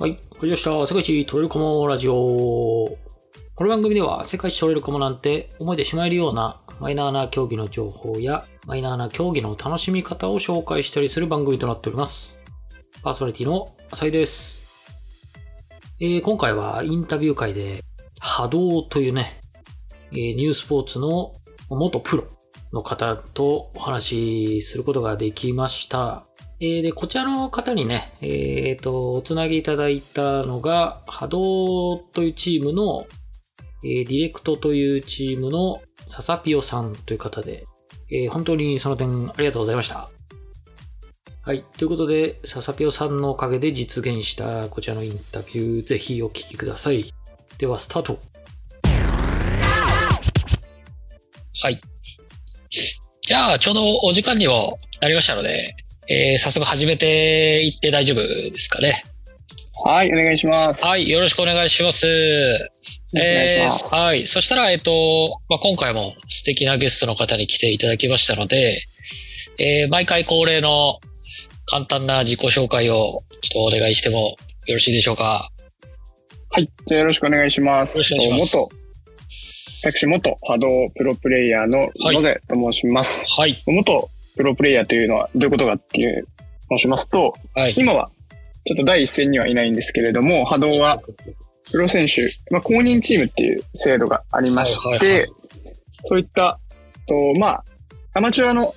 はい。始まりました。世界一取れるかもラジオ。この番組では世界一取れるかもなんて思いでしまえるようなマイナーな競技の情報やマイナーな競技の楽しみ方を紹介したりする番組となっております。パーソナリティの浅井です。えー今回はインタビュー会で波動というね、えーニュースポーツの元プロの方とお話しすることができました。えーで、こちらの方にね、えっ、と、おつなぎいただいたのが、波動というチームの、えーディレクトというチームのササピオさんという方で、えー本当にその点ありがとうございました。はい。ということで、ササピオさんのおかげで実現したこちらのインタビュー、ぜひお聞きください。では、スタート。はい。じゃあ、ちょうどお時間にもなりましたので、えー早速始めていって大丈夫ですかね。はい、お願いします。はい、よろしくお願いします。ますーはい。そしたら、えっと、まあ、今回も素敵なゲストの方に来ていただきましたので、えー毎回恒例の簡単な自己紹介をちょっとお願いしてもよろしいでしょうか。はい、じゃあよろしくお願いします。よろしくお願いします元、私、元波動プロプレイヤーのはい野瀬と申します。はい。元プロプレイヤーというのはどういうことかっていう、申しますと、はい。今はちょっと第一線にはいないんですけれども、波動はプロ選手、まあ、公認チームっていう制度がありまして、はいはいはいそういった、とまあ、アマチュアの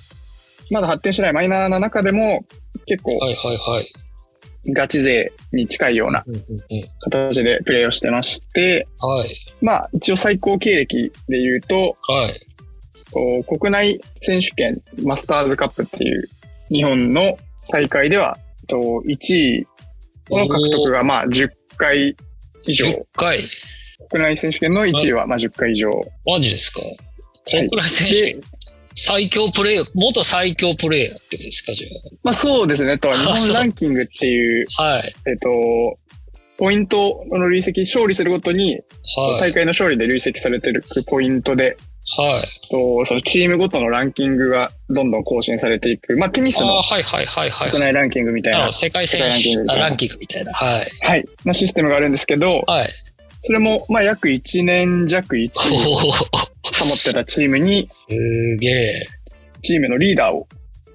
まだ発展してないマイナーな中でも結構はいはいはい。ガチ勢に近いような形でプレーをしてまして、はい。まあ一応最高経歴で言うと、はい。国内選手権マスターズカップっていう日本の大会では、と1位の獲得がまあ10回以上、10回。国内選手権の1位はまあ10回以上。マジですか？国内選手権、最強プレイヤー、元最強プレイヤーってことですかじゃまあそうですね。と日本ランキングっていう、あ。はい。えっと、ポイントの累積、勝利するごとに、はい。大会の勝利で累積されてるポイントで、はい。とそのチームごとのランキングがどんどん更新されていく。まあテニスの。国内ランキングみたいな世界選手あランキングみたいな。はい。はい。なシステムがあるんですけど、はい。それも、まあ、約1年弱1位おお、を保ってたチームに、すげえ。チームのリーダーを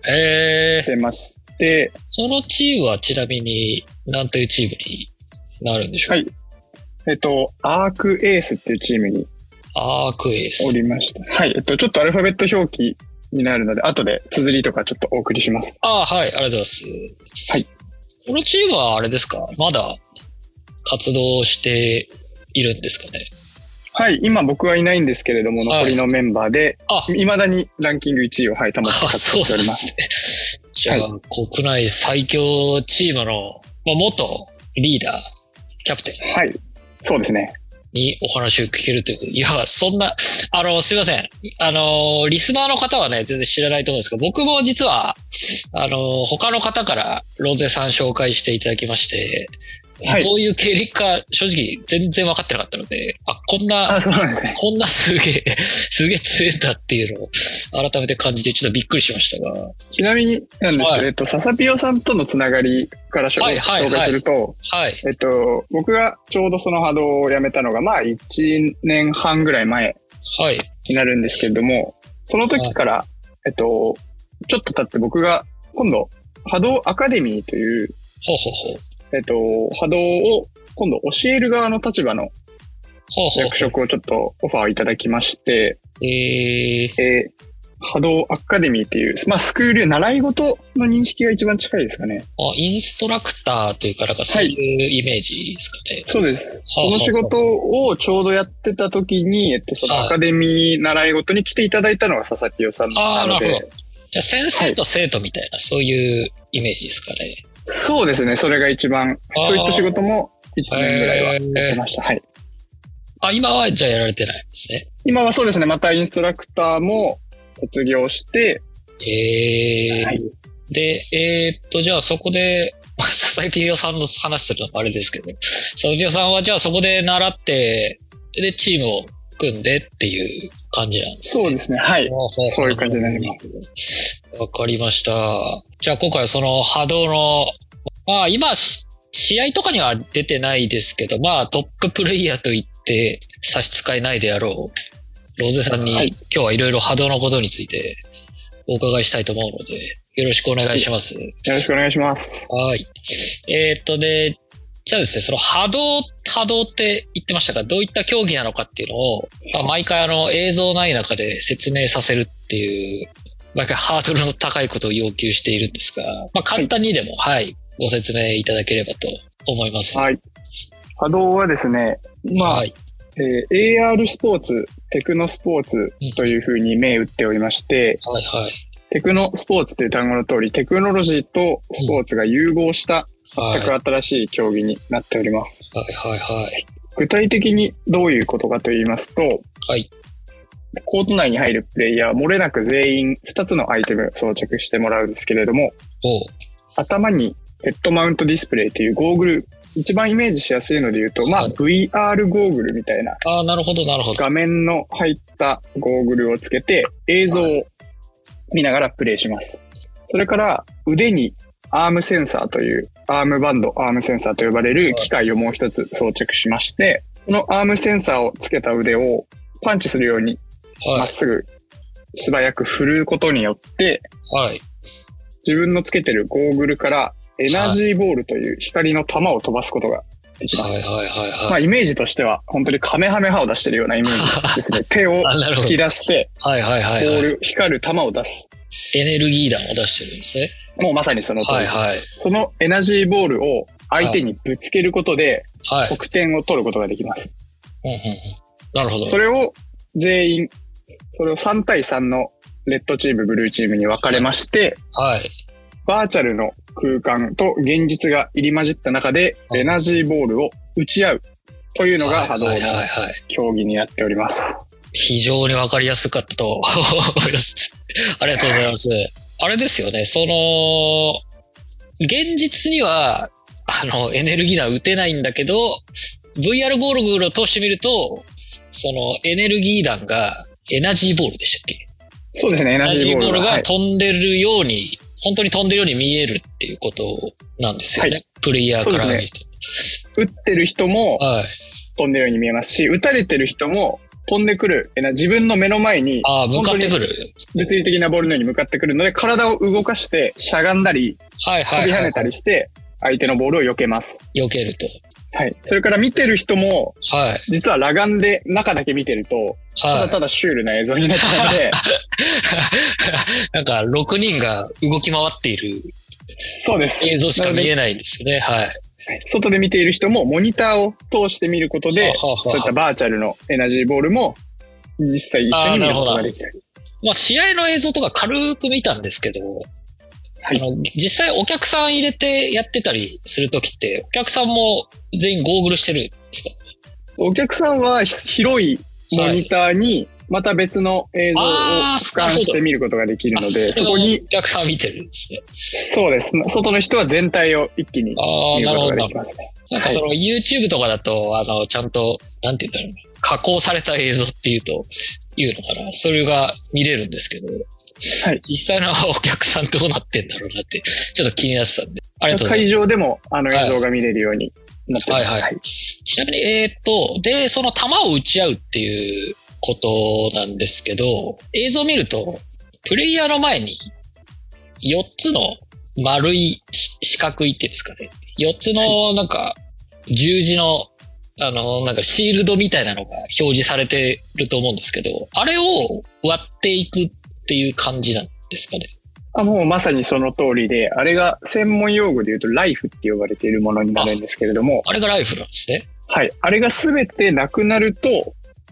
えー、してまして、そのチームはちなみに何というチームになるんでしょう？はい。えっと、アークエースっていうチームにアークエース。おりました。はい。えっと、ちょっとアルファベット表記になるので、後で綴りとかちょっとお送りします。ああ、はい、ありがとうございます。はい。このチームはあれですか？まだ活動しているんですかね？はい。今僕はいないんですけれども、はい残りのメンバーで、あ、未だにランキング1位を、はい、保ってあ活動しておりますす。ね。じゃあ、は国内最強チームの、まあ、元リーダー、キャプテンはい。そうですね。にお話を聞けるといういや、そんな、あの、すいません。あの、リスナーの方はね、全然知らないと思うんですけど、僕も実は、あの、他の方からロゼさん紹介していただきまして、はいどういう経歴か正直全然分かってなかったので、あ、こんななね。こんなすげえ、すげえ強いんだっていうのを改めて感じてちょっとびっくりしましたが。ちなみになんですけど、はいえっと、ササピオさんとのつながりから紹,、はいはいはい紹介すると、はい。えっと、僕がちょうどその波動を辞めたのが、まあ、1年半ぐらい前はい。になるんですけれども、その時から、えっと、ちょっと経って僕が、今度、波動アカデミーという、ほうほうほう。えっと、波動を今度教える側の立場の役職をちょっとオファーをいただきまして、う。えー、えー波動アカデミーっていう、まあ、スクール、習い事の認識が一番近いですかね。あ、インストラクターというか、なんかそういうイメージですかね。そうです。はあその仕事をちょうどやってた時に、えっと、そのはいアカデミー習い事に来ていただいたのが佐々木さんああ、ななのでるほど、。じゃあ先生と生徒みたいな、そういうイメージですかね。そうですね。それが一番、そういった仕事も1年ぐらいはやってました。はい。あ、今はじゃあやられてないんですね。今はそうですね。またインストラクターも卒業して、えー、はいで、えーっと、じゃあそこで、佐々木ピオさんの話するのもあれですけど、佐々木ピオさんはじゃあそこで習って、で、チームを組んでっていう感じなんですね。そうですね。はい。そそういう感じになりますわかりました。じゃあ今回はその波動の、まあ今し試合とかには出てないですけど、まあトッププレイヤーと言って差し支えないであろう、ローゼさんに、はい今日はいろいろ波動のことについてお伺いしたいと思うので、よろしくお願いします。よろしくお願いします。はい。えーっと、で、じゃあですね、その波動、波動って言ってましたが、どういった競技なのかっていうのを、まあ、毎回あの映像ない中で説明させるっていう、毎回ハードルの高いことを要求しているんですが、まあ、簡単にでも、はい、ご説明いただければと思います。はい。波動はですね、まあ、はい。えー AR スポーツ、テクノスポーツというふうに銘打っておりまして、はい、はい。テクノスポーツという単語の通り、テクノロジーとスポーツが融合したはい、全く新しい競技になっております。はい、はい、はい。具体的にどういうことかと言いますと、はい。コート内に入るプレイヤーは漏れなく全員2つのアイテム装着してもらうんですけれども、頭にヘッドマウントディスプレイというゴーグル、一番イメージしやすいので言うと、まあはい VR ゴーグルみたいなああ、なるほど、なるほど。画面の入ったゴーグルをつけて映像を見ながらプレイします。それから腕にアームセンサーというアームバンド、アームセンサーと呼ばれる機械をもう一つ装着しまして、このアームセンサーをつけた腕をパンチするようにまはっすぐ素早く振ることによってい。はい。自分のつけてるゴーグルからエナジーボールという光の玉を飛ばすことができはい、ます。はい、はい、まあ、はい。イメージとしては、本当にカメハメハを出してるようなイメージですね。手を突き出して、はい、はい、はい、はい。ボール、光る玉を出す。エネルギー弾を出してるんですね。もうまさにその通りです。はい、はい。そのエナジーボールを相手にぶつけることではい。得点を取ることができます。うんうんうんなるほど。それを全員、それを3対3のレッドチーム、ブルーチームに分かれまして、はい。バーチャルの空間と現実が入り混じった中ではいエナジーボールを打ち合うというのが波動の。競技になっております。非常にわかりやすかったと 思います。ありがとうございます。あれですよね、その、現実には、あの、エネルギー弾打てないんだけど、VR ゴールグルを通してみると、そのエネルギー弾がエナジーボールでしたっけ？そうですね、エエナナジーボールーボールがはい飛んでるように、本当に飛んでるように見えるっていうことなんですよね。はプレイヤーから見る打ってる人もと。はい。飛んでるように見えますし、打たれてる人も飛んでくる、自分の目の前にああ、向かってくる。物理的なボールのように向かってくるので、体を動かしてしゃがんだり、はいはいはい、はい飛び跳ねたりして、相手のボールを避けます。避けると。はい。それから見てる人も、はい。実は裸眼で中だけ見てると、たはい。だただシュールな映像になっちゃうので、なんか、6人が動き回っているそうです。映像しか見えないんですよね。はい。で外で見ている人も、モニターを通して見ることで、はあはあはあそういったバーチャルのエナジーボールも、実際一緒に見ることができたり。まあ、試合の映像とか軽く見たんですけど、はいあの実際お客さん入れてやってたりするときって、お客さんも全員ゴーグルしてるんですか？お客さんは広いモニターに、また別の映像を俯瞰して見ることができるので、そこに、お客さん見てるんですね。そうです。外の人は全体を一気に見ることができますね。なんかその YouTube とかだと、あの、ちゃんと、なんて言ったらいいの加工された映像っていうと、いうのかな。それが見れるんですけど、はい実際のお客さんどうなってんだろうなって、ちょっと気になってたんで。ありがとうございます。会場でもあの映像が見れるようになってます。はいはいちなみに、えーっと、で、その球を打ち合うっていうことなんですけど、映像を見ると、プレイヤーの前に4つの丸いし四角いっていうんですかね。4つのなんか十字のあの、なんかシールドみたいなのが表示されてると思うんですけど、あれを割っていくっていう感じなんですかね。あもうまさにその通りで、あれが専門用語で言うとライフって呼ばれているものになるんですけれども、あれがライフなんですね。はい。あれが全てなくなると、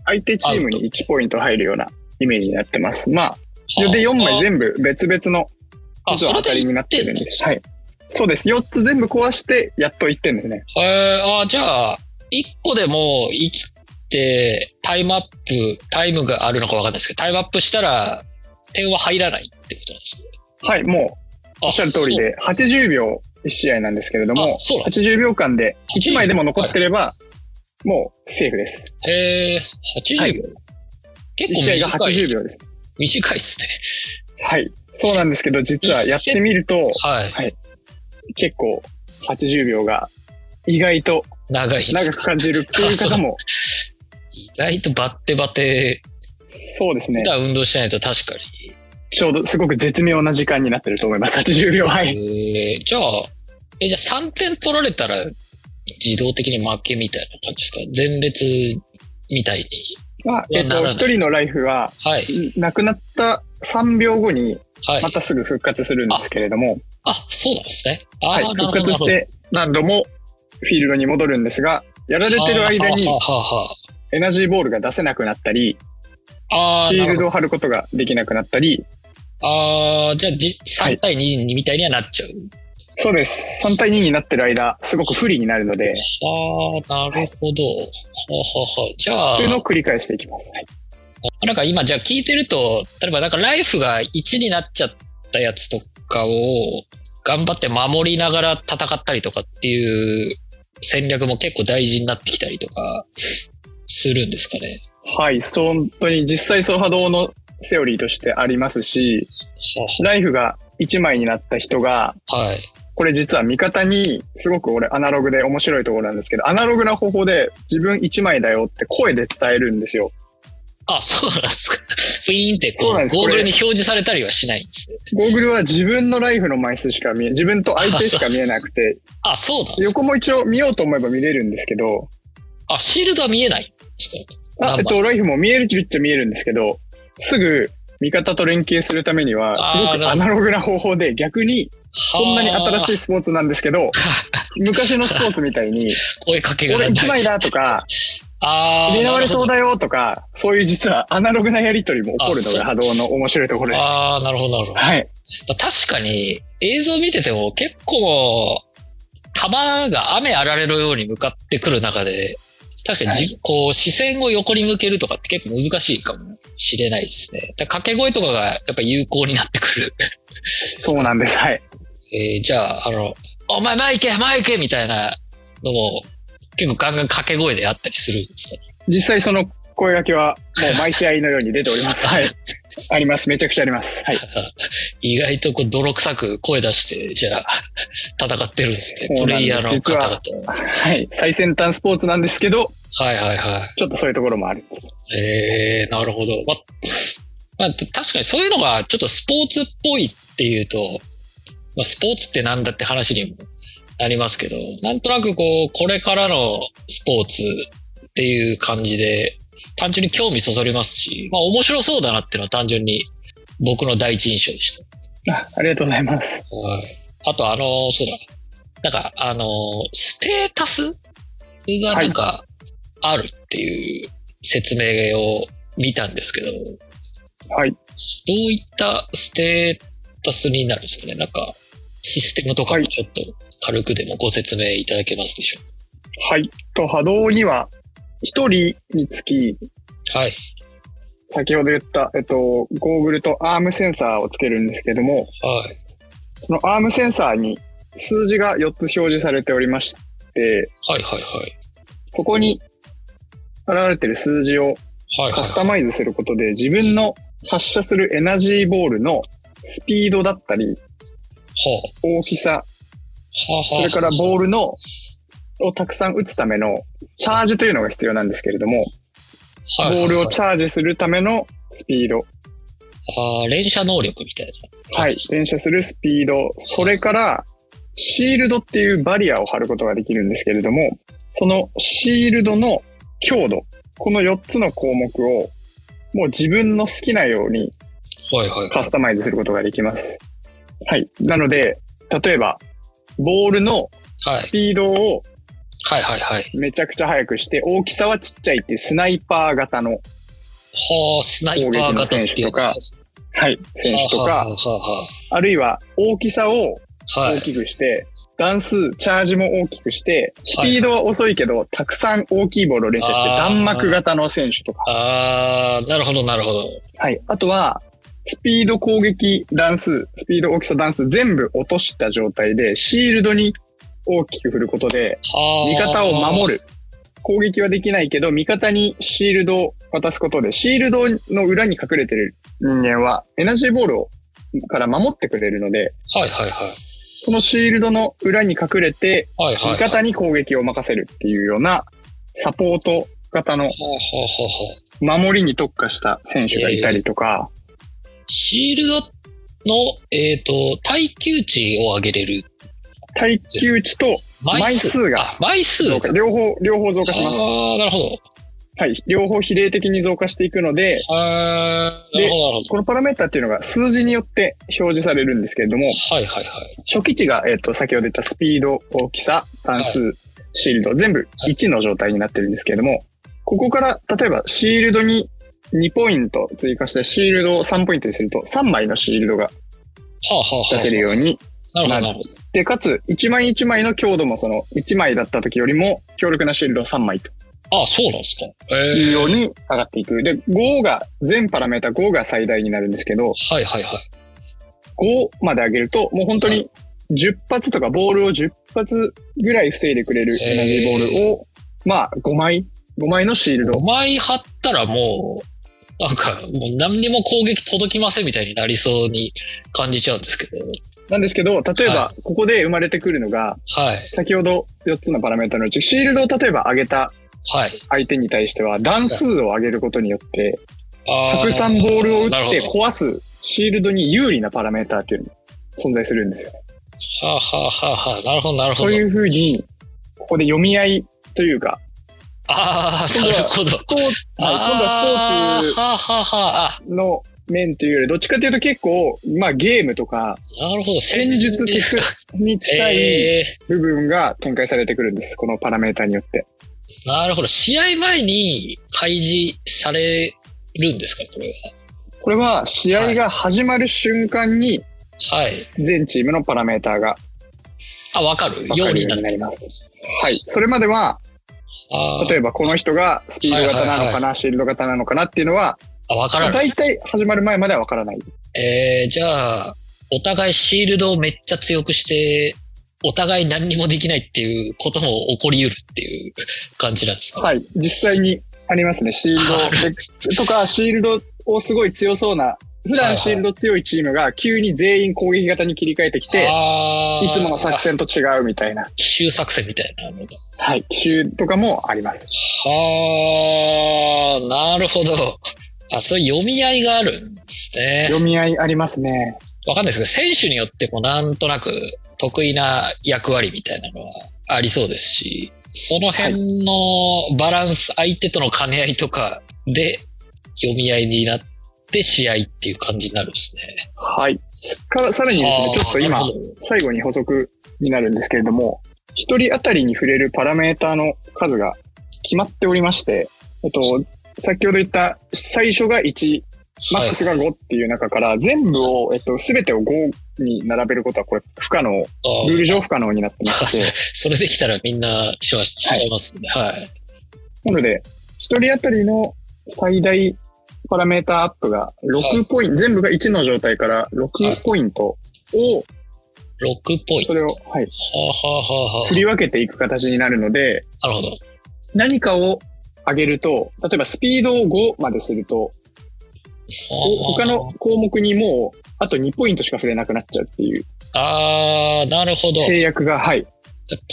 相手チームに1ポイント入るようなイメージになってます。まあ、で4枚全部別々のあ、当たりになってるんです。はい。そうです。4つ全部壊して、やっと1点ですね。えー、あじゃあ、1個でも生きて、タイムアップ、タイムがあるのか分かんないですけど、タイムアップしたら、点は入らないってことなんですね。はい。もう、おっしゃる通りで、80秒1試合なんですけれど。もあ、、そうなんです80秒間で1枚でも残ってる。れば、もうセーフです。へえ、80秒、はい結構1試合が短い。80秒です。短いっすね。はい。そうなんですけど、実はやってみると、はい。結構80秒が意外と長い長く感じるっていう方も、意外とバッテバテ、そうですね普。段運動しないと確かに。ちょうどすごく絶妙な時間になってると思います。80秒。はい。えーじゃあ、え、じゃあ3点取られたら自動的に負けみたいな感じですか？前列みたいに。まあ、えっと、一人のライフは、はい。亡くなった3秒後に、はい。またすぐ復活するんですけれども、あ、そうなんですね。あはい。復活して何度もフィールドに戻るんですが、やられてる間にはあ、はあはエナジーボールが出せなくなったり、あシールドを貼ることができなくなったり、あーじゃあじはい3対2みたいにはなっちゃう。そうです。3対2になってる間、すごく不利になるので、はあ、なるほど。はあ、はあはあ、じゃあというのを繰り返していきます。はい、なんか今じゃあ聞いてると、例えばなんかライフが1になっちゃったやつとかを頑張って守りながら戦ったりとかっていう戦略も結構大事になってきたりとかするんですかね。はい、本当に実際その波動のセオリーとしてありますし、ライフが1枚になった人が、はい。これ実は味方に、すごく俺アナログで面白いところなんですけど、アナログな方法で自分1枚だよって声で伝えるんですよ。あ、そうなんですか。フィーンってこう、そうなんですゴーグルに表示されたりはしないんですね。ゴーグルは自分のライフの枚数しか見え、自分と相手しか見えなくて、あ、そうなん。横も一応見ようと思えば見れるんですけど、あ、シールドは見えないあえっと、ライフも見えるっちゃ見えるんですけど、すぐ味方と連携するためには、すごくアナログな方法で逆にこんなに新しいいスポーツなんですけど、昔のスポーツみたいに、声かけが俺ない1枚だとか、狙われそうだよとか、そういう実はアナログなやりとりも起こるのが波動の面白いところです。あーなるほど、なるほど。はい。まあ確かに映像見てても結構弾が雨あられのように向かってくる中で、確かにじ、こう視線を横に向けるとかって結構難しいかもしれないですね。だ掛け声とかがやっぱ有効になってくる。そうなんです。はい。えーじゃあ、あの、お前前行け前行けみたいなのも結構ガンガン掛け声であったりするんですかね？実際その声掛けはもう毎試合のように出ております。はい。あります。めちゃくちゃあります。はい。意外とこう泥臭く声出して、じゃあ、戦ってるんですね。すプレイヤーの実方は々。はい。最先端スポーツなんですけど、はいはいはい。ちょっとそういうところもある。ええなるほど。ま、まあ、確かにそういうのがちょっとスポーツっぽいっていうと、まあ、スポーツってなんだって話にもなりますけど、なんとなくこう、これからのスポーツっていう感じで、単純に興味そそりますし、まあ面白そうだなっていうのは単純に僕の第一印象でした。あありがとうございます。はい。あとあの、そうだ。なんか、あの、ステータスがなんかあるっていう説明を見たんですけど、はい。どういったステータスになるんですかね？なんか、システムとかもちょっと軽くでもご説明いただけますでしょはい。と、波動には、一人につき、はい。先ほど言った、えっと、ゴーグルとアームセンサーをつけるんですけども、はい。そのアームセンサーに数字が4つ表示されておりまして、はいはいはい。ここに現れてる数字をカスタマイズすることで自分の発射するエナジーボールのスピードだったり、大きさ。それからボールの、をたくさん打つためのチャージというのが必要なんですけれども、はいはいはいボールをチャージするためのスピード、あー連射能力みたいな。はい、連射するスピード、それから、シールドっていうバリアを貼ることができるんですけれども、そのシールドの強度、この4つの項目を、もう自分の好きなようにはいはいはい。カスタマイズすることができます。はい。なので、例えば、ボールのはいスピードをはいはいはい。めちゃくちゃ速くして、大きさはちっちゃいっていうスナイパー型の、はあ、スナイパー型っていうやつですはい、選手とか、はあるいは大きさを。大きくして、段数、チャージも大きくして、スピードは遅いけど、たくさん大きいボールを連射して、弾幕型の選手とか。ああ、なるほどなるほど。はい。あとは、スピード攻撃段数、スピード大きさ段数全部落とした状態で、シールドに大きく振ることで、はあ。味方を守る。攻撃はできないけど、味方にシールドを渡すことで、シールドの裏に隠れてる人間は、エナジーボールをから守ってくれるので、はいはいはい。そのシールドの裏に隠れて、はいはい、はい。味方に攻撃を任せるっていうような、サポート型の守りに特化した選手がいたりとか、シールドの、えっ、と、耐久値を上げれる。耐久値と枚数があ枚数両方、両方増加します。ああ、なるほど。はい。両方比例的に増加していくので、あーなるほど、なるほど。このパラメータっていうのが数字によって表示されるんですけれども、はいはいはい。初期値が、えっ、と、先ほど言ったスピード、大きさ、単数、シールド、全部1の状態になってるんですけれども、ここから、例えばシールドに2ポイント追加して、シールドを3ポイントにすると、3枚のシールドがはあはあはあ。出せるように、なるほど。で、かつ、1枚1枚の強度もその1枚だった時よりも強力なシールドを3枚とああ、そうなんですか。ええいうように上がっていく。で、5が、全パラメータ5が最大になるんですけど、はいはいはい。5まで上げると、もう本当に10発とかボールを10発ぐらい防いでくれるエナジーボールを、まあ5枚、5枚のシールド。5枚貼ったらもう、なんか、もう何にも攻撃届きませんみたいになりそうに感じちゃうんですけど。なんですけど、例えばはここで生まれてくるのが、はい。先ほど4つのパラメータのうち、シールドを例えば上げたはい。相手に対しては段数を上げることによって、たくさんボールを打って壊すシールドに有利なパラメータっていうのが存在するんですよ。はあ、はあはあはあ、なるほどなるほど。そういうふうに、ここで読み合いというか、ああ、なるほど。スポーツ、はい、今度はスポーツあーはあはあはあ。の面というより、どっちかというと結構、まあゲームとか、あ、なるほど。戦術的に近い え部分が展開されてくるんです。このパラメータによって。ーなるほど。試合前に開示されるんですか？これこれは試合が始まる瞬間には。はい。全チームのパラメータがあ、わかるようになります。はい。それまでは、例えばこの人がスピード型なのかな、シールド型なのかなっていうのは、あ、わからない。大体始まる前までは分からない。えー、じゃあ、お互いシールドをめっちゃ強くして、お互い何にもできないっていうことも起こり得るっていう感じなんですか？はい。実際にありますね。シールド とか、シールドをすごい強そうな、普はいはい段シールド強いチームが急に全員攻撃型に切り替えてきて、あーいつもの作戦と違うみたいな、奇襲作戦みたいなのが。はい、奇襲とかもあります。はあ、なるほど。あ、そういう読み合いがあるんですね。読み合いありますね。わかんないですけど、選手によってもなんとなく得意な役割みたいなのはありそうですし、その辺のバランス、相手との兼ね合いとかで読み合いになって試合っていう感じになるんですね。はい。かさらにですね、ちょっと今最後に補足になるんですけれども、一人当たりに触れるパラメーターの数が決まっておりまして、えっと、先ほど言った最初が1、マックスが5っていう中から、全部を、えっと、すべてを5に並べることはこれ不可能、ルあー。ル上不可能になってまして、それできたらみんなしましちゃいますね。はい。なので、一人当たりの最大パラメータアップが6ポイント、全部が1の状態から6ポイントを、6ポイント。それを、はい、はあ、はあはあは振り分けていく形になるので、あ、なるほど。何かを上げると、例えばスピードを5まですると、お他の項目にもう、あと2ポイントしか触れなくなっちゃうっていうああ、なるほど。制約が、はい。ト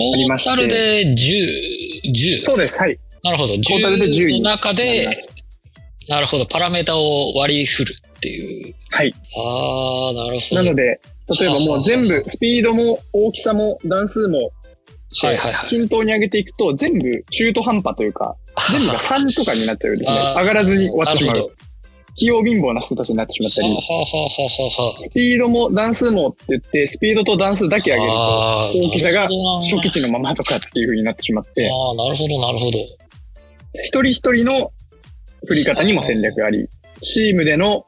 ータルで10、10。そうです、はい。なるほど。トータルで10 10の中でなるほど。パラメータを割り振るっていう。はい。ああ、なるほど。なので、例えばもう全部、スピードも大きさも段数も、はいはいはい。均等に上げていくと、全部中途半端というか、全部が3とかになっちゃうんですね。上がらずに終わってしまう。器用貧乏な人たちになってしまったりスピードも段数もって言って、スピードと段数だけ上げると、あ。大きさが初期値のままとかっていう風になってしまって、ああ、なるほど、なるほど。一人一人の振り方にも戦略あり、チームでの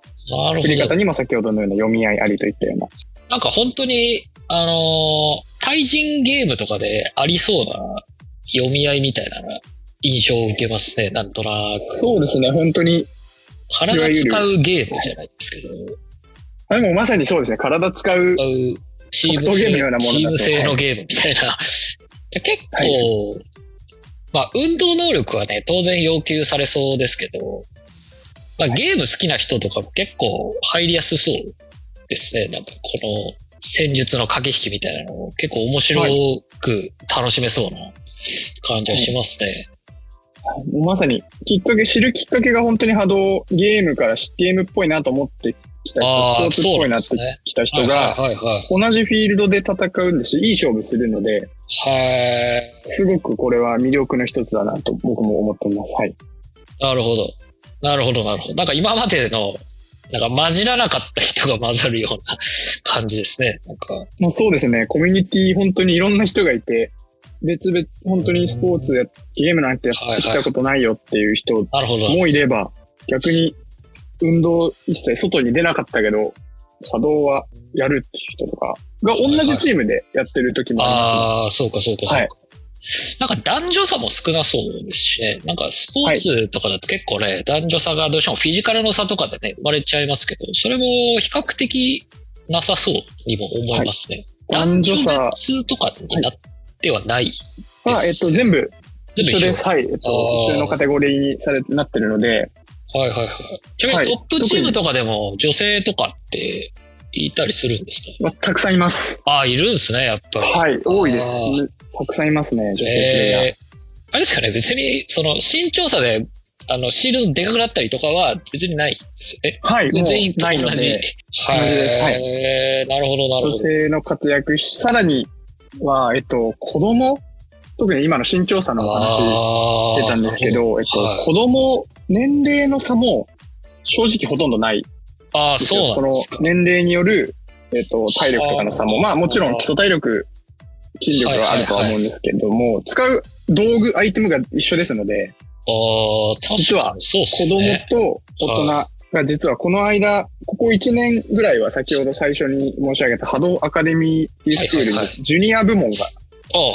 振り方。にも先ほどのような読み合いありといったような。なんか本当に、あのー対人ゲームとかでありそうな読み合いみたいな印象を受けますね、なんとなく。そうですね、本当に。体使うゲームじゃないですけど、あでもまさにそうですね、体使う。チーム格闘ゲームのようなものチーム制のゲームみたいな。で結構、はまあ、運動能力はね、当然要求されそうですけど、まあ、ゲーム好きな人とかも結構入りやすそうですね。なんかこの戦術の駆け引きみたいなのを結構面白く楽しめそうな感じはしますね。まさに、きっかけ、知るきっかけが本当に波動、ゲームからゲームっぽいなと思ってきた人、スポーツっぽいなってきた人はいが、同じフィールドで戦うんですし、いい勝負するので、はい。はい。すごくこれは魅力の一つだなと僕も思っています。はい。なるほど。なるほど、なるほど。なんか今までの、なんか混じらなかった人が混ざるような感じですね。なんか、もうそうですね、コミュニティ本当にいろんな人がいて、別々、本当にスポーツや、ゲームなんてやってきたことないよっていう人。もいれば、逆に運動一切外に出なかったけど、波動はやるっていう人とかが同じチームでやってる時もありますね。ああ、そうかそうかそうか。はいなんか男女差も少なそうですしね。なんかスポーツとかだと結構ね、男女差がどうしてもフィジカルの差とかでね、生まれちゃいますけど、それも比較的なさそうにも思いますね。男女差男別とかになってはないです。まあ、えっと、全部全部一緒です。はい。えっと、一緒のカテゴリーにされなってるので、はいはいはい。ちなみはいにトップチームとかでも女性とかっていたりするんですか？まあ、たくさんいます。ああ、いるんですね、やっぱり。はい、多いです。たくさんいますね、女性プレイヤー。えーあれですかね、別に、その、身長差で、あの、シールドでかくなったりとかは別にないですよね。はい、全員とない同じ。ので、はい。はいなるほど、なるほ女ど。性の活躍し、さらには、えっと、子供？特に今の身長差のお話出たんですけど、えっと、はい。子供、年齢の差も正直ほとんどない。ああ。そうそ。の年齢による、えっと、体力とかの差も、はあまあもちろん基礎体力、筋力はあるとは思うんですけども、使う道具、アイテムが一緒ですので、ああ、確実はかにそうっす子供ね。と大人が実はこの間、ここ1年ぐらいは先ほど最初に申し上げた波動アカデミースクールにはいはいはジュニア部門が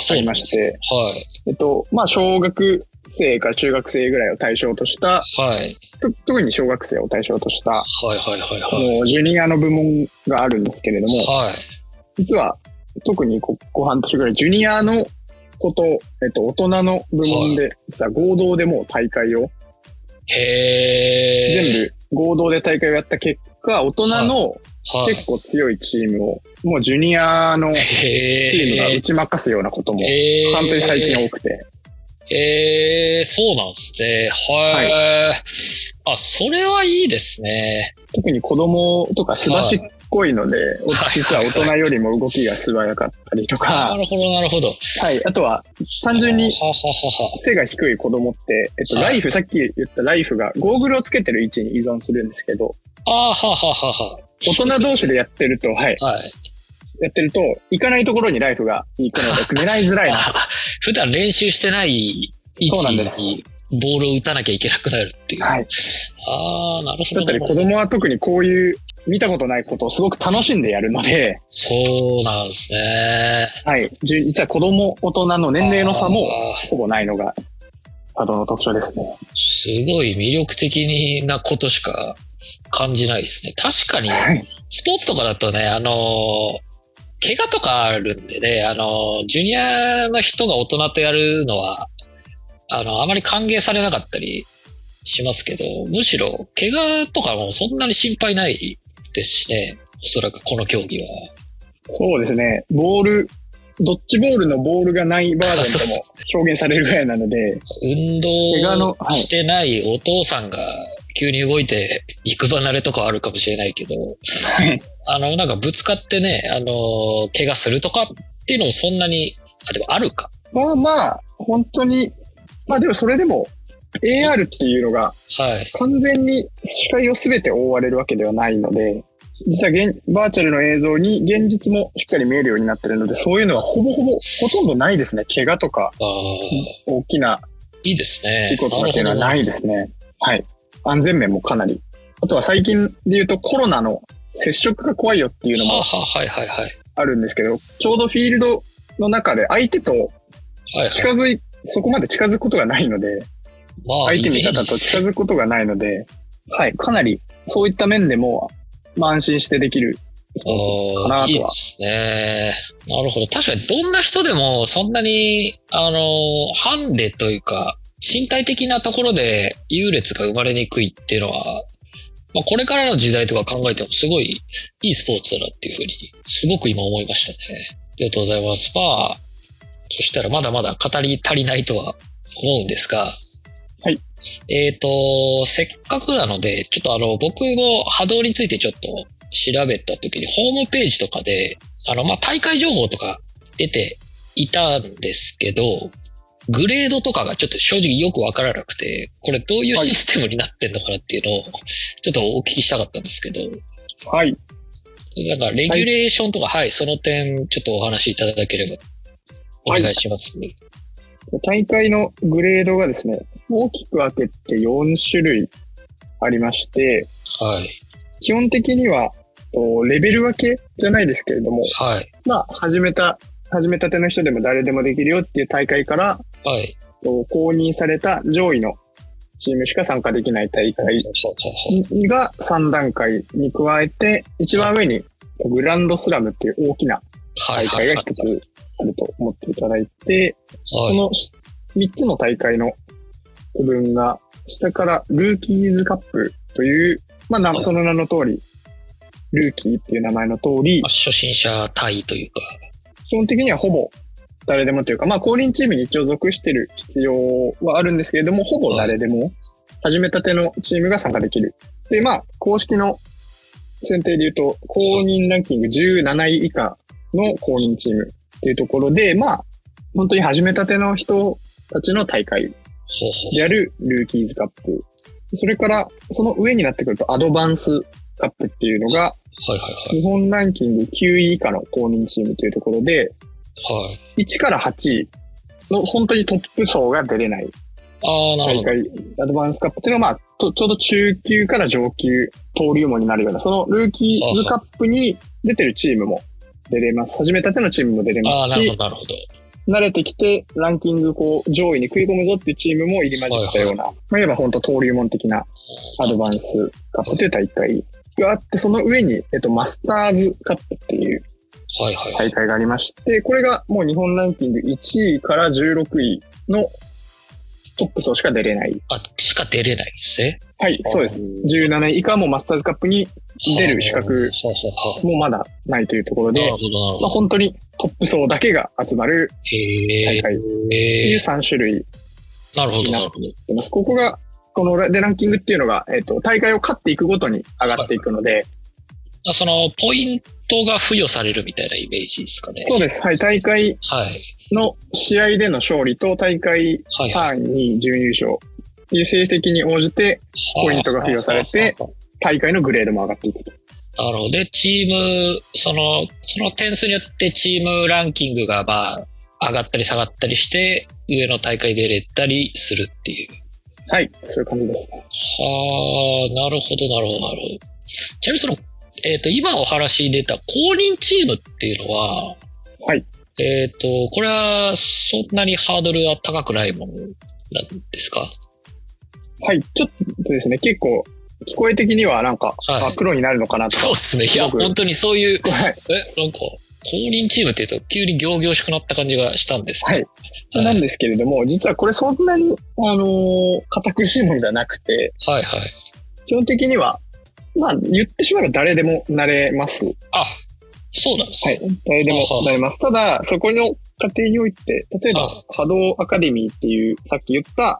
ありまして、はい。えっと、まあ小学生から中学生ぐらいを対象とした、はい。と特に小学生を対象とした、はいはいはいこはい。のジュニアの部門があるんですけれども、はい。実は特にここ半年ぐらいジュニアのこと、えっと、大人の部門で、実は合同でもう大会を、へえ。全部合同で大会をやった結果、大人のはい。結構強いチームを、もうジュニアのチ。ームが打ち負かすようなことも、本当に最近多くて、ええそうなんですね。はい。あ、それはいいですね。特に子供とかすばしっこいので、はい実は大人よりも動きが素早かったりとなか、るほど、なるほど。はい、あとは単純にはははは背が低い子供って、えっと、はいライフ、さっき言ったライフがゴーグルをつけてる位置に依存するんですけど、ああ、はははは。大人同士でやってると、はい、はい。やってると、行かないところにライフが行くので、狙いづらいな。あ 普段練習してない位そうなんです置にボールを打たなきゃいけなくなるっていう。はい。ああ、なるほど。だったり子供は特にこういう見たことないことをすごく楽しんでやるので、そうなんですね。はい。実は子供、大人の年齢の差もほぼないのが、波動の特徴ですね。すごい魅力的なことしか感じないですね。確かに、はい。スポーツとかだとね、あのー怪我とかあるんでね、あのージュニアの人が大人とやるのは、あの、あまり歓迎されなかったりしますけど、むしろ、怪我とかもそんなに心配ないですしね、おそらくこの競技は。そうですね。ボール、ドッジボールのボールがないバージョンとも表現されるぐらいなので、運怪我の動はいしてないお父さんが急に動いて肉離れとかはあるかもしれないけど、はい。あの、なんかぶつかってね、あの、怪我するとかっていうのもそんなに、あ、でもあるか。まあまあ、本当に、まあでもそれでも、AR っていうのがはい。完全に視界を全て覆われるわけではないので、実は現バーチャルの映像に現実もしっかり見えるようになってるので、そういうのはほぼほぼ、ほとんどないですね。怪我とか、大きないいですね。事故とかっていうのはないですね。はい。安全面もかなり。あとは最近で言うとコロナの接触が怖いよっていうのもはあ、るんですけど、ちょうどフィールドの中で相手と。近づい、そこまで近づくことがないので、まあ、相手味方と近づくことがないので、はい、かなりそういった面でも、まあ安心してできるスポーツかなああ、いいとは。ですね。なるほど。確かにどんな人でもそんなに、あの、ハンデというか、身体的なところで優劣が生まれにくいっていうのは、まあ、これからの時代とか考えてもすごいいいスポーツだなっていうふうに、すごく今思いましたね。ありがとうございます。まあ、そしたらまだまだ語り足りないとは思うんですが、はい。えっ、と、せっかくなので、ちょっとあの、僕も波動についてちょっと調べた時に、ホームページとかで、あの、まあ、大会情報とか出ていたんですけど、グレードとかがちょっと正直よくわからなくて、これどういうシステムになってんのかなっていうのを、ちょっとお聞きしたかったんですけど、はい。なんかレギュレーションとか、はい、その点ちょっとお話しいただければお願いします。大会のグレードがですね、大きく分けて4種類ありまして、はい。基本的には、とレベル分けじゃないですけれども、はい。まあ、始めた、始めたての人でも誰でもできるよっていう大会から、はい。と公認された上位のチームしか参加できない大会が3段階に加えて、一番上にグランドスラムっていう大きなはい。大会が一つあると思っていただいて、はい。その3つの大会の区分が、下からルーキーズカップという、まあその名の通り、ルーキーっていう名前の通りまあ、初心者対というか、基本的にはほぼ誰でもというか、まあ、降臨チームに一応属してる必要はあるんですけれども、ほぼ誰でも、始めたてのチームが参加できる。で、まあ、公式の選定で言うと、公認ランキング17位以下の公認チームっていうところで、まあ、本当に始めたての人たちの大会であるルーキーズカップ。それから、その上になってくるとアドバンスカップっていうのが。日本ランキング9位以下の公認チームというところで、はい。1から8位の本当にトップ層が出れない。大会、アドバンスカップっていうのは、まあ、とちょうど中級から上級登竜門になるような、そのルーキーズカップに出てるチームも出れます。始めたてのチームも出れますしなるほど、、なるほど。慣れてきてランキングこう上位に食い込むぞっていうチームも入り混じったような、まあ、いわば本当登竜門的なアドバンスカップという大会があって、その上に、えっと、マスターズカップっていうはいはいはい。大会がありまして、これがもう日本ランキング1位から16位のトップ層しか出れない。あ、しか出れないですね。はい、そうです。17位以下もマスターズカップに出る資格もまだないというところでまあ。本当にトップ層だけが集まる。大会っていうええ。3種類なるほど、な。ここが、このでランキングっていうのが、えっ、と、大会を勝っていくごとに上がっていくので、あその、ポイントが付与されるみたいなイメージですかね。そうです。はい、大会はい。の試合での勝利と大会はいはい。3位に準優勝っていう成績に応じて、ポイントが付与されては大会のグレードも上がっていくと。なるほど。で、チーム、その、その点数によってチームランキングがまあ、上がったり下がったりして、上の大会出れたりするっていう。はい、そういう感じですね。はあ、なるほど、なるほど、なるほど。ちなみにその、えっ、と、今お話に出た公認チームっていうのは、はい。えっ、と、これはそんなにハードルは高くないものなんですか？はい、ちょっとですね、結構、聞こえ的にはなんか、はいあ、黒になるのかなとか。そうですね。いや、本当にそういう、はい。え、なんか、公認チームって言うと急に行々しくなった感じがしたんですはい。なんですけれども、実はこれそんなに、あのー堅苦しいものではなくて、はいはい。基本的には、まあ、言ってしまえば誰でもなれます。はあ、そうなんです。い。誰でもなれます。ただ、そこの過程において、例えばは、波動アカデミーっていう、さっき言った。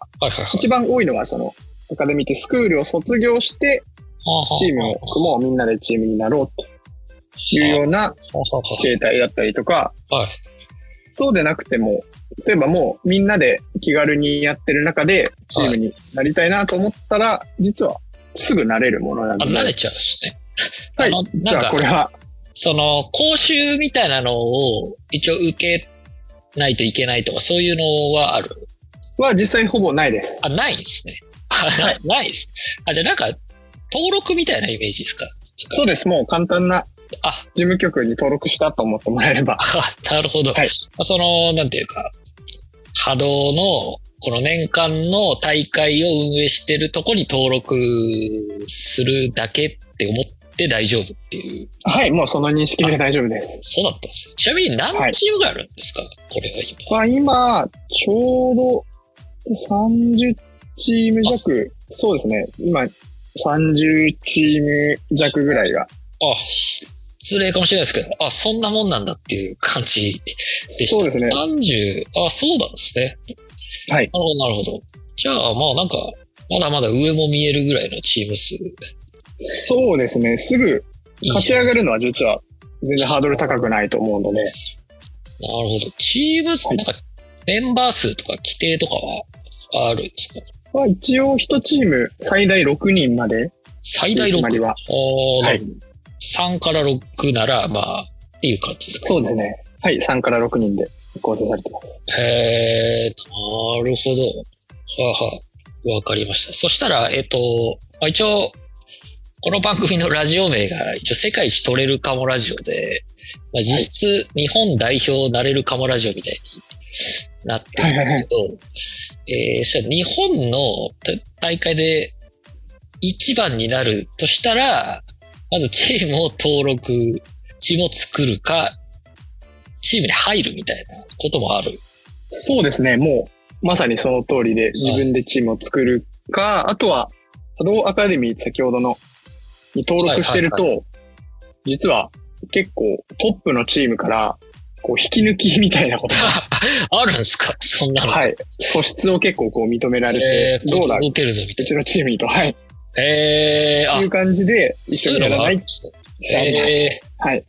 一番多いのは、その、アカデミーってスクールを卒業して、チームを組もう、みんなでチームになろうっていうような形態だったりとか、はい。そうでなくても、例えばもうみんなで気軽にやってる中でチームになりたいなと思ったら、実はすぐなれるものなんあ、で、慣れちゃうんですね。はい。あの。実なんかはこれは、その、講習みたいなのを一応受けないといけないとか、そういうのはある？は実際ほぼないです。あ、ないんですね。あないです。あ、じゃあなんか、登録みたいなイメージですか？そうです。もう簡単なあ、事務局に登録したと思ってもらえれば。あなるほど。はいその、なんていうか、波動の、この年間の大会を運営してるとこに登録するだけって思って大丈夫っていう。はい。もうその認識で大丈夫です。そうだったんですね。ちなみに何チームがあるんですか、これは今。まあ今、ちょうど30チーム弱、そうですね。今、30チーム弱ぐらいが。あ、失礼かもしれないですけど、あ、そんなもんなんだっていう感じでした。そうですね30、あ、そうなんですね。はい。なるほど、なるほど。じゃあ、まあなんか、まだまだ上も見えるぐらいのチーム数。そうですね。すぐ勝ち上がるのは実は全然ハードル高くないと思うので、かなるほど。チーム数、なんか、メンバー数とか規定とかはあるんですか？まあ、一応1チーム最大6人まで最大6。決まりは。おーはい。3から6なら、まあ、っていう感じですか？そうですね。はい。3から6人で構成されてます。へえ、なるほど。はあ、はあ、わかりました。そしたら、えっと、まあ、一応、この番組のラジオ名が一応世界一取れるかもラジオで、まあ、実質日本代表なれるかもラジオみたいになってるんですけど、えー、そ日本の大会で一番になるとしたら、まずチームを登録、チームを作るか、チームに入るみたいなこともある。そうですね。もう、まさにその通りで自分でチームを作るか、あとは、波動アカデミー先ほどのに登録してると、実は結構トップのチームから、こう引き抜きみたいなことが、あるんですか？そんなの。はい。素質を結構こう認められて、えー、どうだ、動けるぞみたいうちのチームにと、はい。な。えー、あいう、感じで、一緒にやらないっ。て。えはい。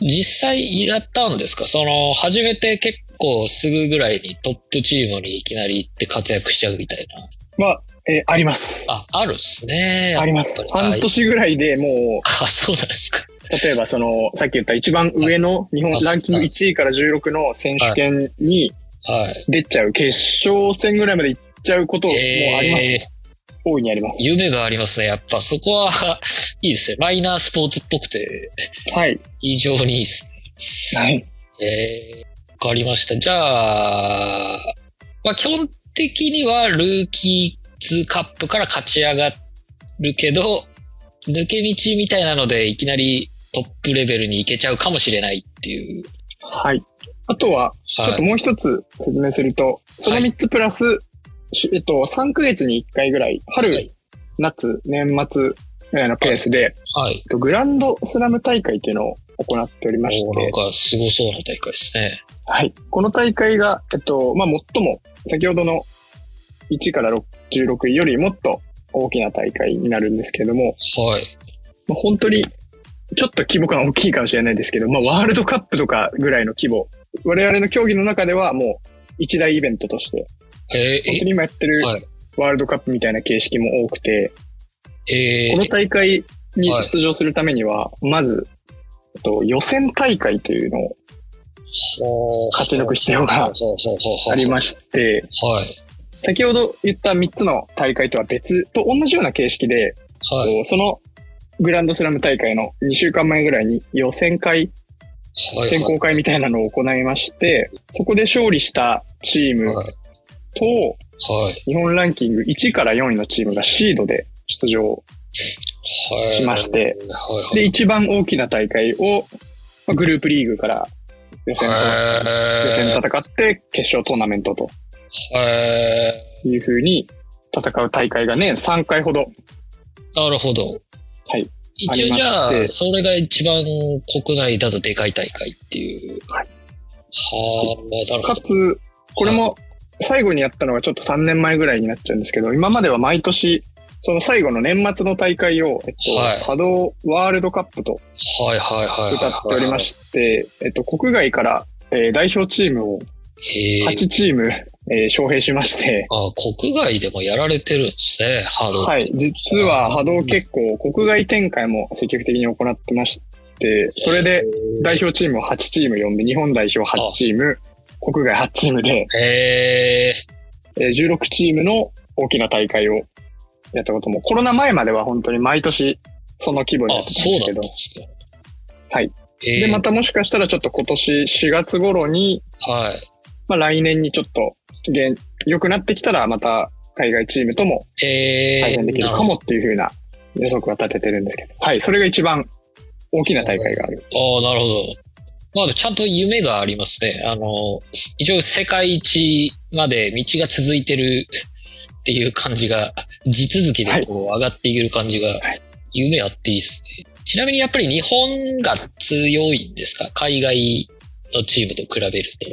実際やったんですか？その、初めて結構すぐぐらいにトップチームにいきなり行って活躍しちゃうみたいな。まあ、えーあります。あ、あるっすね。あります。半年ぐらいでもあ、そうなんですか。う、例えばその、さっき言った一番上の日本はいランキング1位から16の選手権にはい。出ちゃう、決勝戦ぐらいまで行っちゃうこともあります。えー、大いにあります。夢がありますね。やっぱそこは、いいですね。マイナースポーツっぽくて、はい。非常にいいですね。はい。えー、わかりました。じゃあ、まあ、基本的にはルーキーズカップから勝ち上がるけど、抜け道みたいなのでいきなりトップレベルに行けちゃうかもしれないっていう。はい。あとは、ちょっともう一つ説明すると、その3つプラス、しえっと、3ヶ月に1回ぐらい、春、はい夏、年末ぐらいのペースで、はい。えっとグランドスラム大会っていうのを行っておりましおーなんて、かすごそうな大会ですね。はい。この大会が、えっと、まあ、最も、先ほどの1から6 16位よりもっと大きな大会になるんですけれども、はい。まあ、本当に、ちょっと規模感大きいかもしれないですけど、まあ、ワールドカップとかぐらいの規模、我々の競技の中ではもう一大イベントとして、え本当に今やってるー、はい。ワールドカップみたいな形式も多くて、えこの大会にはい出場するためには、まず、えっと予選大会というのをー、勝ち抜く必要がありましして、た。はい。先ほど言った3つの大会とは別と同じような形式で、はい。そのグランドスラム大会の2週間前ぐらいに予選会、はい。選考会みたいなのを行いまして、そこで勝利したチームはい。と、はい。日本ランキング1から4位のチームがシードで出場。はい。しまして。で、一番大きな大会を、まあグループリーグから予選戦って決勝トーナメントとい。いう風に戦う大会が年3回ほど。なるほど。はい。一応じゃあ、それが一番国内だとでかい大会っていう。はい。はあ、なるほど。かつ、これも最後にやったのがちょっと3年前ぐらいになっちゃうんですけど、今までは毎年、その最後の年末の大会を、えっと、はい波動ワールドカップとはいはいはいはい。歌っておりまして、えっと、国外から、えー代表チームをへえ。8チーム、えー招聘しまして、あ、国外でもやられてるんですね、ハード。はい。実は波動結構国外展開も積極的に行ってまして、それで代表チームを8チーム呼んで、日本代表8チーム、国外8チームで、へえ。えー16チームの大きな大会をやったことも、コロナ前までは本当に毎年その規模になっあ、てたんですけど。はい。で、またもしかしたらちょっと今年4月頃に、はい。まあ来年にちょっと現良くなってきたら、また海外チームとも。対戦できるかもっていう風な予測は立ててるんですけど、はい。それが一番大きな大会がある。ああ、なるほど。まあ、ちゃんと夢がありますね。あの、一応世界一まで道が続いてるっっていう感じが、地続きでこう上がっていける感じがはい、夢あっていいですね。ちなみにやっぱり日本が強いんですか？海外のチームと比べると。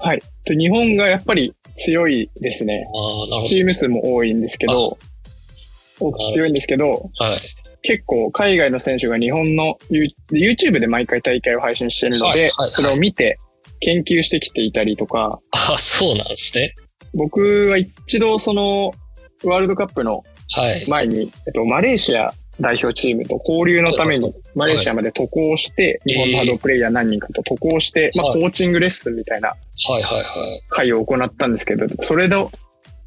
はい。と日本がやっぱり強いですね。チーム数も多いんですけど、多く強いんですけど、ど。はい。結構海外の選手が日本の You- YouTube で毎回大会を配信してるので、それを見て研究してきていたりとか、ああ、そうなんですね。僕は一度そのワールドカップのはい。前に、えっと、マレーシア代表チームと交流のためにマレーシアまで渡航して、い日本のハードプレイヤー何人かと渡航して、まあ、はいコーチングレッスンみたいなはいはいはい。会を行ったんですけど、それを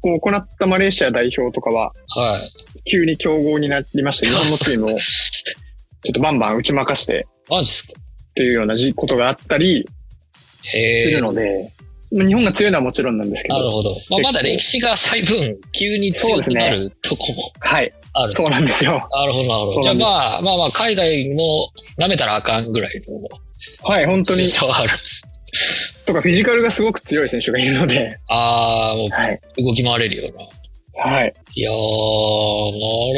行ったマレーシア代表とかは、はい。急に強豪になりまして、日本のチームを ちょっとバンバン打ち負かしてマジですか？というようなじことがあったり。するので、まあ日本が強いのはもちろんなんですけど、なるほど。まあ、まだ歴史が浅い分、急に強くなるとこもはい、ある。そうなんですよ。なるほど、なるほど。じゃあまあ、まあまあ、海外も舐めたらあかんぐらいのはい、本当に強、さはある。とかフィジカルがすごく強い選手がいるので、ああ、もはい、う動き回れるような。はい、いやー、な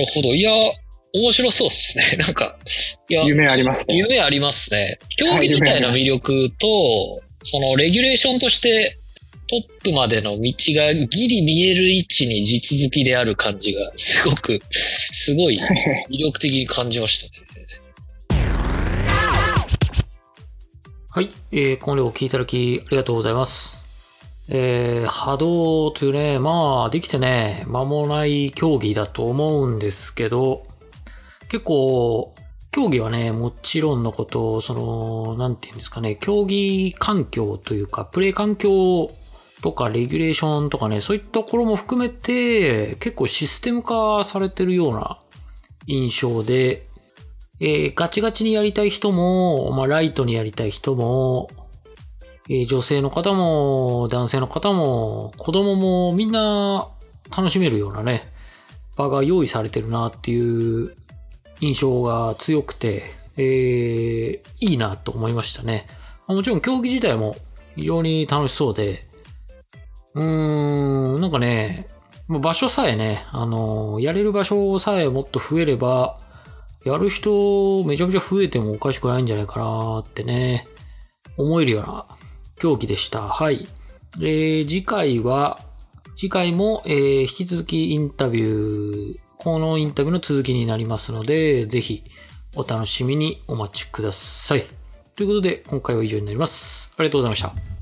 るほど。いや、面白そうですね。なんか、いや、夢ありますね。夢ありますね。競技自体の魅力と、そのレギュレーションとしてトップまでの道がギリ見える位置に地続きである感じがすごく、すごい魅力的に感じましたね。はい。えー、この量お聞きいただきありがとうございます。えー、波動というね、まあ、できてね、間もない競技だと思うんですけど、結構、競技はね、もちろんのこと、その、なんていうんですかね、競技環境というか、プレイ環境とか、レギュレーションとかね、そういったところも含めて、結構システム化されてるような印象で、えーガチガチにやりたい人も、まあ、ライトにやりたい人も、えー女性の方も、男性の方も、子供もみんな楽しめるようなね、場が用意されてるなっていう印象が強くて、えーいいなと思いましたね。もちろん競技自体も非常に楽しそうで、うーん、なんかね、場所さえね、あの、やれる場所さえもっと増えれば、やる人めちゃくちゃ増えてもおかしくないんじゃないかなってね、思えるような競技でした。はい。えー次回は、次回も、えー引き続きインタビュー、このインタビューの続きになりますので、ぜひお楽しみにお待ちください。ということで、今回は以上になります。ありがとうございました。